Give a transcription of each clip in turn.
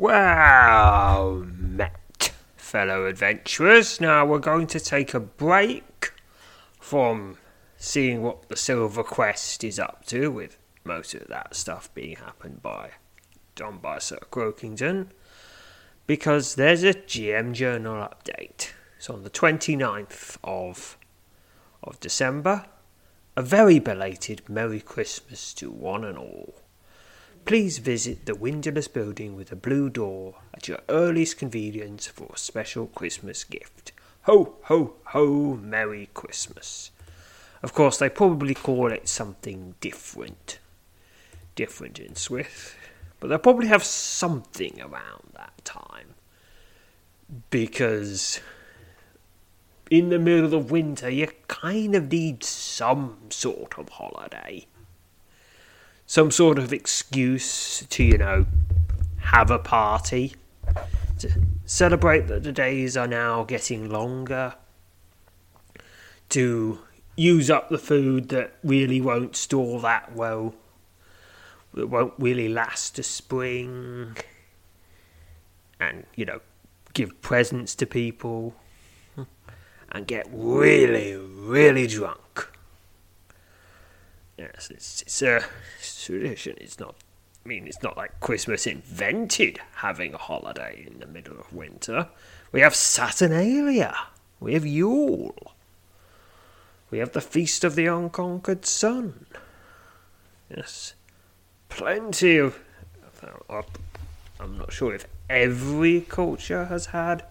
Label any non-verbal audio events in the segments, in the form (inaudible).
Well met, fellow adventurers. Now we're going to take a break from seeing what the Silver Quest is up to, with most of that stuff being happened by done by Sir Croakington, because there's a GM Journal update. It's on the 29th of of December. A very belated Merry Christmas to one and all. Please visit the windowless building with a blue door at your earliest convenience for a special Christmas gift. Ho, ho, ho, Merry Christmas. Of course, they probably call it something different. Different in Sryth. But they'll probably have something around that time. Because in the middle of winter, you kind of need some sort of holiday some sort of excuse to, you know, have a party, to celebrate that the days are now getting longer, to use up the food that really won't store that well, that won't really last to spring, and, you know, give presents to people, and get really, really drunk. Yes, it's, it's a tradition. It's not. I mean, it's not like Christmas invented having a holiday in the middle of winter. We have Saturnalia. We have Yule. We have the Feast of the Unconquered Sun. Yes, plenty of. I'm not sure if every culture has had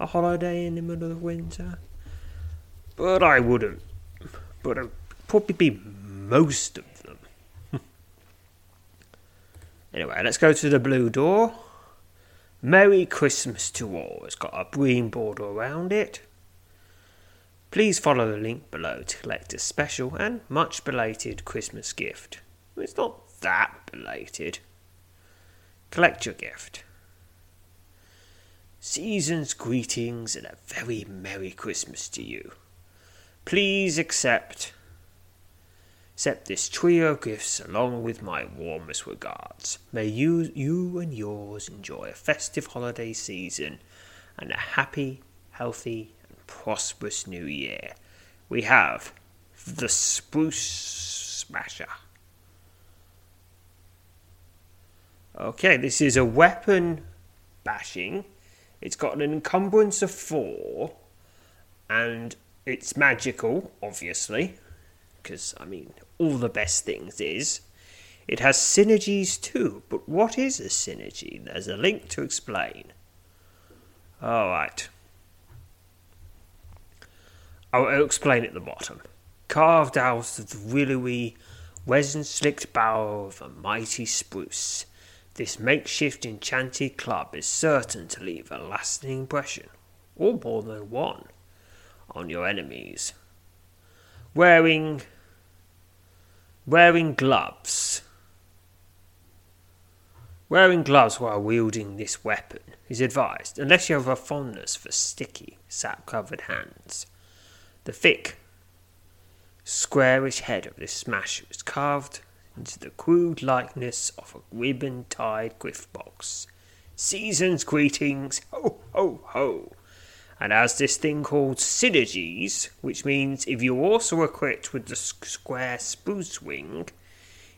a holiday in the middle of winter, but I wouldn't. But it'd probably be most of them. (laughs) anyway, let's go to the blue door. Merry Christmas to all. It's got a green border around it. Please follow the link below to collect a special and much belated Christmas gift. It's not that belated. Collect your gift. Season's greetings and a very Merry Christmas to you. Please accept Accept this trio of gifts along with my warmest regards. May you, you and yours enjoy a festive holiday season and a happy, healthy, and prosperous new year. We have the Spruce Smasher. Okay, this is a weapon bashing. It's got an encumbrance of four, and it's magical, obviously because I mean, all the best things is. It has synergies too, but what is a synergy? There's a link to explain. Alright. I'll, I'll explain at the bottom. Carved out of the willowy, resin slicked bough of a mighty spruce, this makeshift enchanted club is certain to leave a lasting impression, or more than one, on your enemies wearing wearing gloves. Wearing gloves while wielding this weapon is advised, unless you have a fondness for sticky, sap covered hands. The thick, squarish head of this smasher is carved into the crude likeness of a ribbon tied gift box. Season's greetings, ho ho ho! And has this thing called synergies, which means if you're also equipped with the square spruce wing,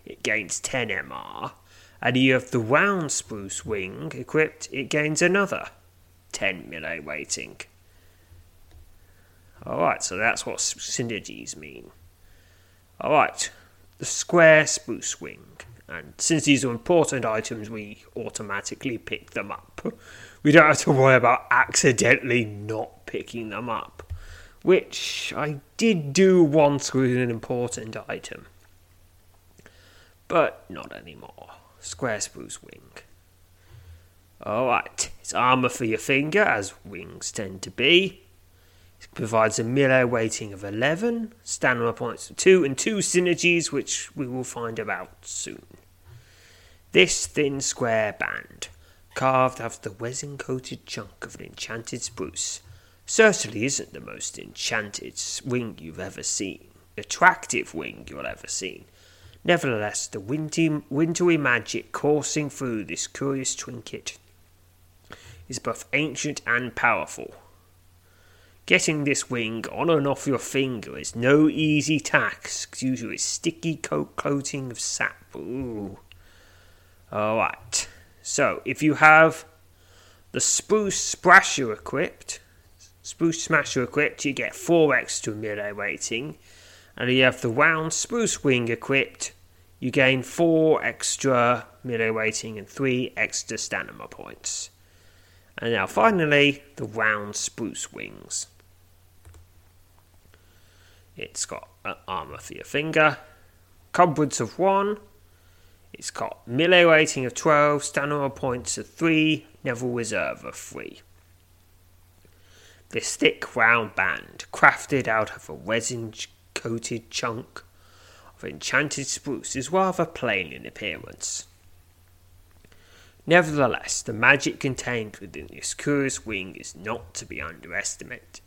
it gains 10 MR, and if you have the round spruce wing equipped, it gains another 10 melee weighting. Alright, so that's what synergies mean. Alright, the square spruce wing. And since these are important items, we automatically pick them up (laughs) we don't have to worry about accidentally not picking them up. Which I did do once with an important item. But not anymore. Square spruce wing. Alright, it's armour for your finger, as wings tend to be. It provides a melee weighting of 11, stamina points of 2, and 2 synergies, which we will find about soon. This thin square band, carved out of the resin coated chunk of an enchanted spruce, certainly isn't the most enchanted wing you've ever seen, attractive wing you'll ever seen. Nevertheless, the windy, wintry magic coursing through this curious trinket is both ancient and powerful. Getting this wing on and off your finger is no easy task due to its sticky coat coating of sap. Ooh. Alright, so if you have the Spruce Smasher equipped, Spruce Smasher equipped, you get 4 extra melee rating. And if you have the round Spruce Wing equipped, you gain 4 extra melee rating and 3 extra stamina points. And now finally, the round spruce wings. It's got an armour for your finger, cobwebs of 1, it's got melee rating of 12, stamina points of 3, Neville Reserve of 3. This thick round band, crafted out of a resin coated chunk of enchanted spruce, is rather plain in appearance. Nevertheless, the magic contained within this curious wing is not to be underestimated.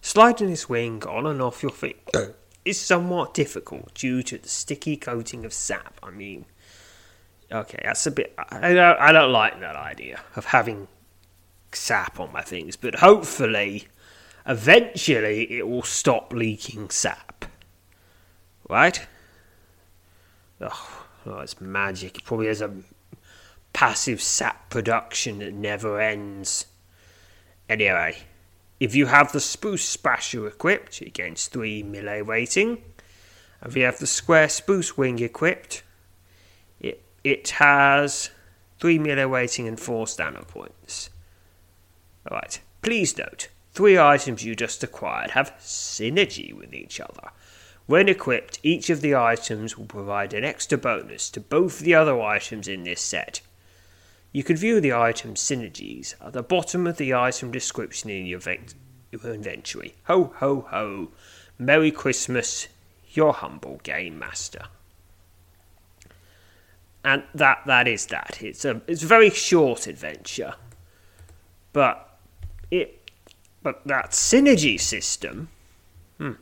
Sliding this wing on and off your finger (coughs) is somewhat difficult due to the sticky coating of sap. I mean, okay, that's a bit. I don't, I don't like that idea of having sap on my things, but hopefully, eventually, it will stop leaking sap. Right? Oh, oh it's magic. It probably has a passive sap production that never ends. Anyway, if you have the Spruce Smasher equipped, it gains 3 melee rating. And if you have the Square Spruce Wing equipped, it, it has 3 melee rating and 4 stamina points. Alright, please note, three items you just acquired have synergy with each other. When equipped, each of the items will provide an extra bonus to both the other items in this set. You can view the item synergies at the bottom of the item description in your, your inventory. Ho ho ho! Merry Christmas, your humble game master. And that that is that. It's a it's a very short adventure, but it but that synergy system. Hmm.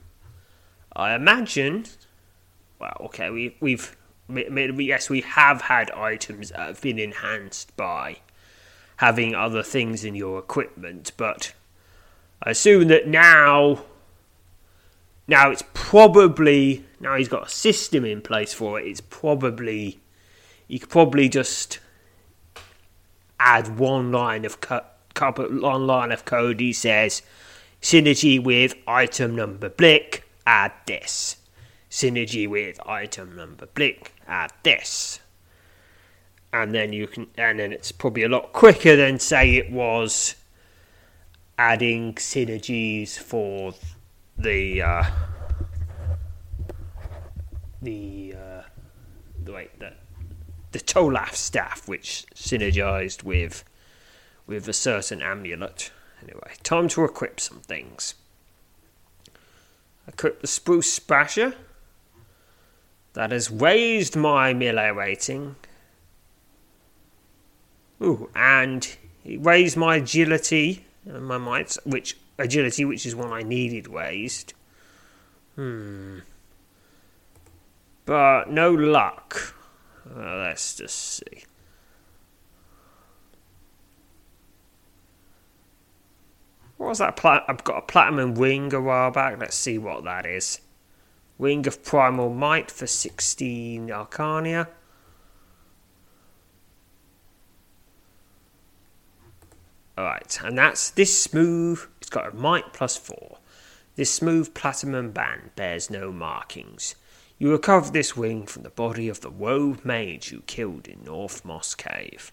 I imagine. Well, okay, we we've yes, we have had items that have been enhanced by having other things in your equipment, but I assume that now, now it's probably now he's got a system in place for it. It's probably you could probably just add one line of co- one line of code. He says synergy with item number blick. Add this synergy with item number blick add this. And then you can, and then it's probably a lot quicker than say it was adding synergies for the uh, the uh, the wait the the Tolaf staff, which synergized with with a certain amulet. Anyway, time to equip some things. Equip the Spruce Smasher that has raised my melee rating. Ooh, and it raised my agility and my might, which agility, which is one I needed raised. Hmm. But no luck. Uh, let's just see. What was that? Pla- I've got a platinum wing a while back. Let's see what that is. Ring of Primal Might for 16 Arcania. Alright, and that's this smooth, it's got a might plus 4. This smooth platinum band bears no markings. You recover this wing from the body of the woe mage you killed in North Moss Cave.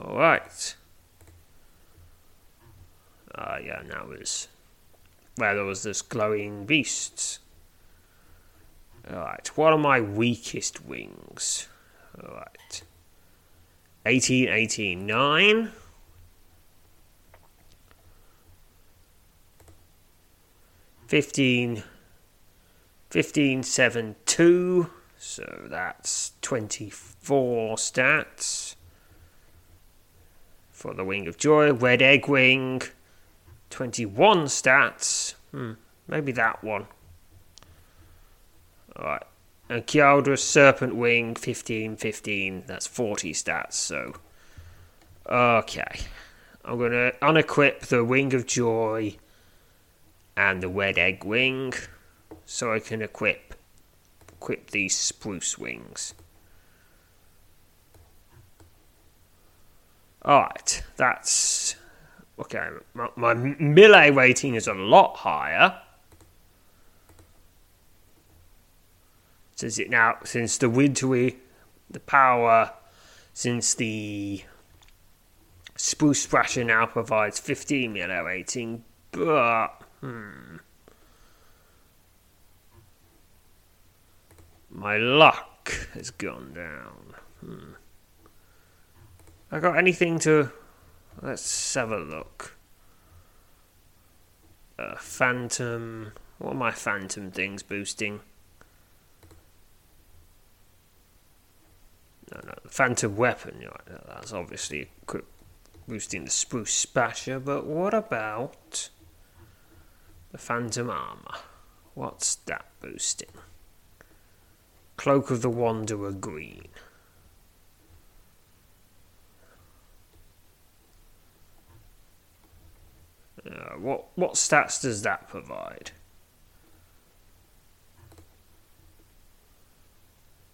All right. Ah, uh, yeah, now is where there was this glowing beasts. Alright, what are my weakest wings? Alright. 18, 18, 9. Fifteen, fifteen, seven, two. So that's twenty-four stats for the Wing of Joy. Red Egg Wing, 21 stats. Hmm, maybe that one. Alright. And Kialdra's Serpent Wing, 15, 15. That's 40 stats, so. Okay. I'm going to unequip the Wing of Joy and the Red Egg Wing so I can equip equip these spruce wings. Alright, that's. Okay, my, my melee rating is a lot higher. Since it now, since the wintry, the power, since the Spruce Thrasher now provides 15 melee rating, but. Hmm. My luck has gone down. Hmm. I got anything to. Let's have a look. Uh, phantom. What are my phantom things boosting? No, no, phantom weapon. That's obviously boosting the spruce spasher. But what about the phantom armor? What's that boosting? Cloak of the Wanderer green. Uh, what what stats does that provide?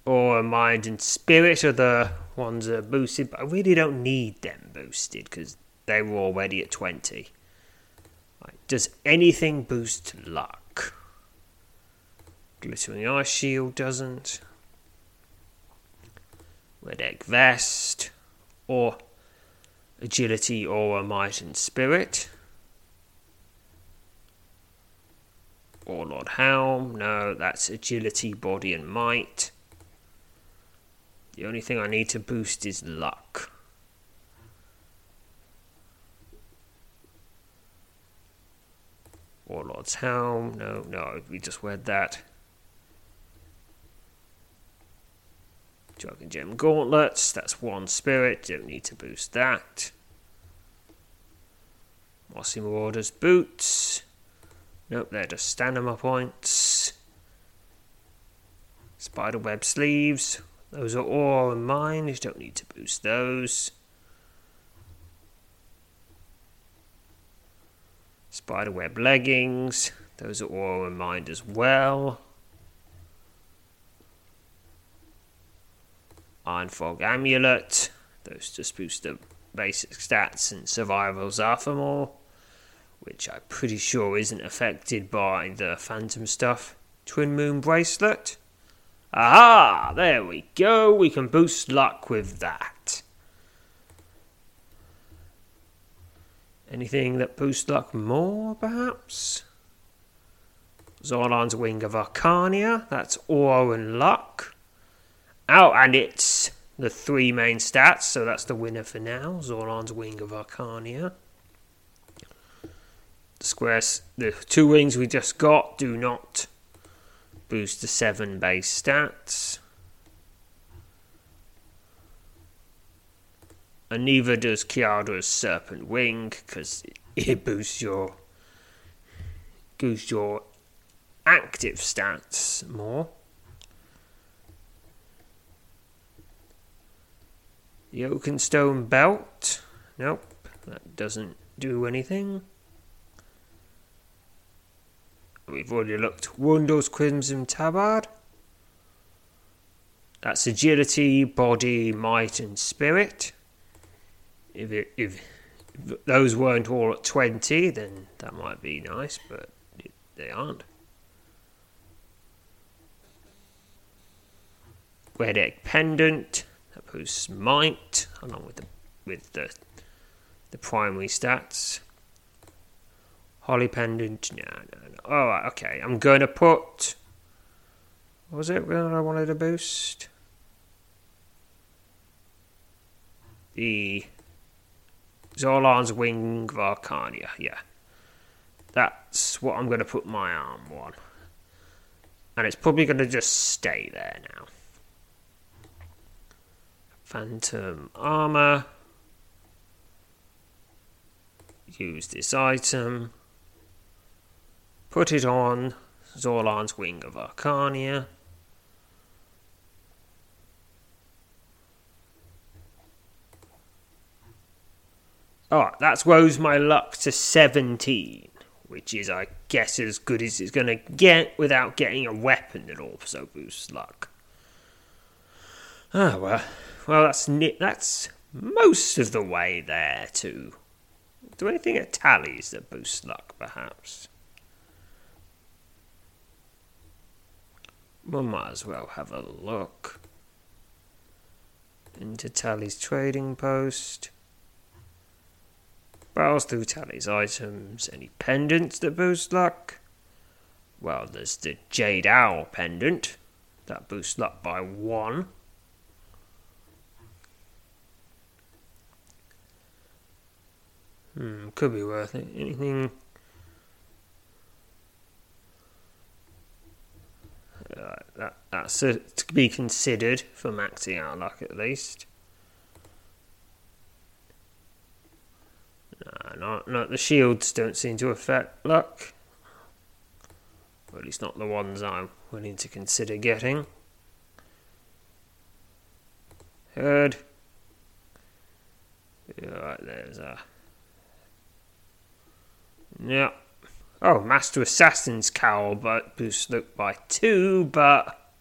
Or mind and spirit are the ones that are boosted, but I really don't need them boosted because they were already at 20. Right. Does anything boost luck? Glittering Ice Shield doesn't. Red Egg Vest. Or Agility or a Might and Spirit. Warlord Helm. No, that's agility, body, and might. The only thing I need to boost is luck. Warlord's Helm. No, no, we just read that. Dragon Gem Gauntlets. That's one spirit. Don't need to boost that. Mossy Marauder's Boots. Nope, they're just stamina points. Spiderweb sleeves. Those are all mine. You don't need to boost those. Spiderweb leggings. Those are all in mine as well. Iron Fog amulet. Those just boost the basic stats and survivals are more which I'm pretty sure isn't affected by the Phantom stuff. Twin Moon Bracelet. Aha! There we go. We can boost luck with that. Anything that boosts luck more, perhaps? Zorlan's Wing of Arcania. That's Aura and Luck. Oh, and it's the three main stats, so that's the winner for now. Zorlan's Wing of Arcania squares, the two wings we just got do not boost the 7 base stats. And neither does Kialdra's Serpent Wing, because it (laughs) boosts your boosts your active stats more. The Oakenstone belt. Nope, that doesn't do anything. We've already looked. Wundle's Crimson Tabard. That's agility, body, might, and spirit. If, it, if, if those weren't all at 20, then that might be nice, but they aren't. Red egg pendant that boosts might along with the with the the primary stats. Holly pendant, no. All right, okay. I'm going to put. What was it I wanted to boost? The Zorlan's Wing of Arcania, yeah. That's what I'm going to put my arm on. And it's probably going to just stay there now. Phantom Armor. Use this item. Put it on Zorlan's Wing of Arcania. Alright, that's rose my luck to 17, which is, I guess, as good as it's going to get without getting a weapon that also boosts luck. Ah, well, well, that's that's most of the way there too. Do anything at Tally's that boosts luck, perhaps? We might as well have a look into Tally's trading post. Browse through Tally's items. Any pendants that boost luck? Well, there's the Jade Owl pendant that boosts luck by one. Hmm, could be worth. Anything. That, that's a, to be considered for maxing out luck at least. No, not, not the shields don't seem to affect luck. Or at least not the ones I'm willing to consider getting. Heard. Right, there's a. Yeah. Oh, Master Assassin's Cowl, but boosts look by two, but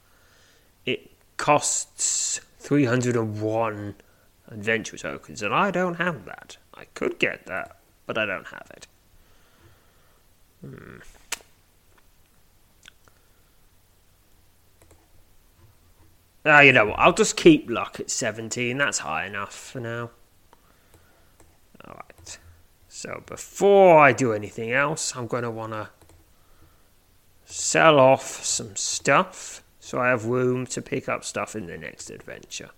it costs 301 adventure tokens, and I don't have that. I could get that, but I don't have it. Hmm. Ah, you know what? I'll just keep luck at 17. That's high enough for now. Alright. So before I do anything else, I'm going to want to sell off some stuff so I have room to pick up stuff in the next adventure.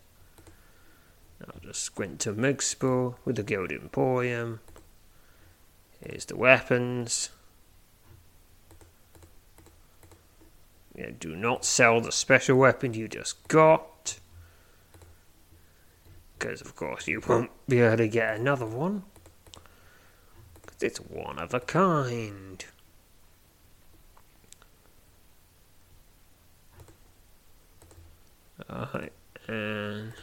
I'll just squint to Mugspur with the Guild Emporium. Here's the weapons. Yeah, do not sell the special weapon you just got. Because, of course, you won't be able to get another one. It's one of a kind. Alright, and.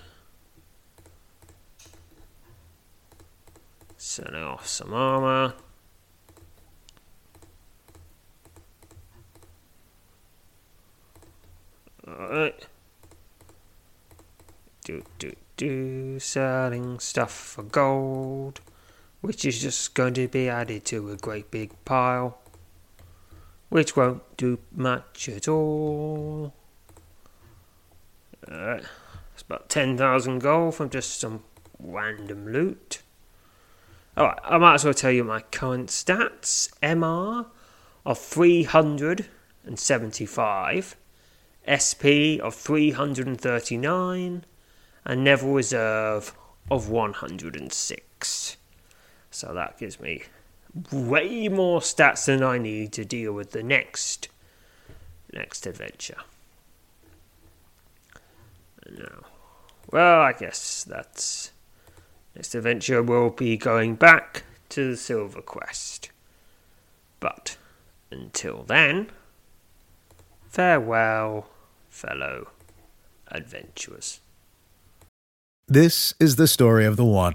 Set off some armor. Alright. Do, do, do. Selling stuff for gold. Which is just going to be added to a great big pile. Which won't do much at all. Alright. It's about 10,000 gold from just some random loot. Alright, I might as well tell you my current stats. MR of 375, SP of 339, and Neville Reserve of 106. So that gives me way more stats than I need to deal with the next next adventure. Now, well, I guess that's Next adventure will be going back to the Silver Quest. But until then, farewell, fellow adventurers. This is the story of the one.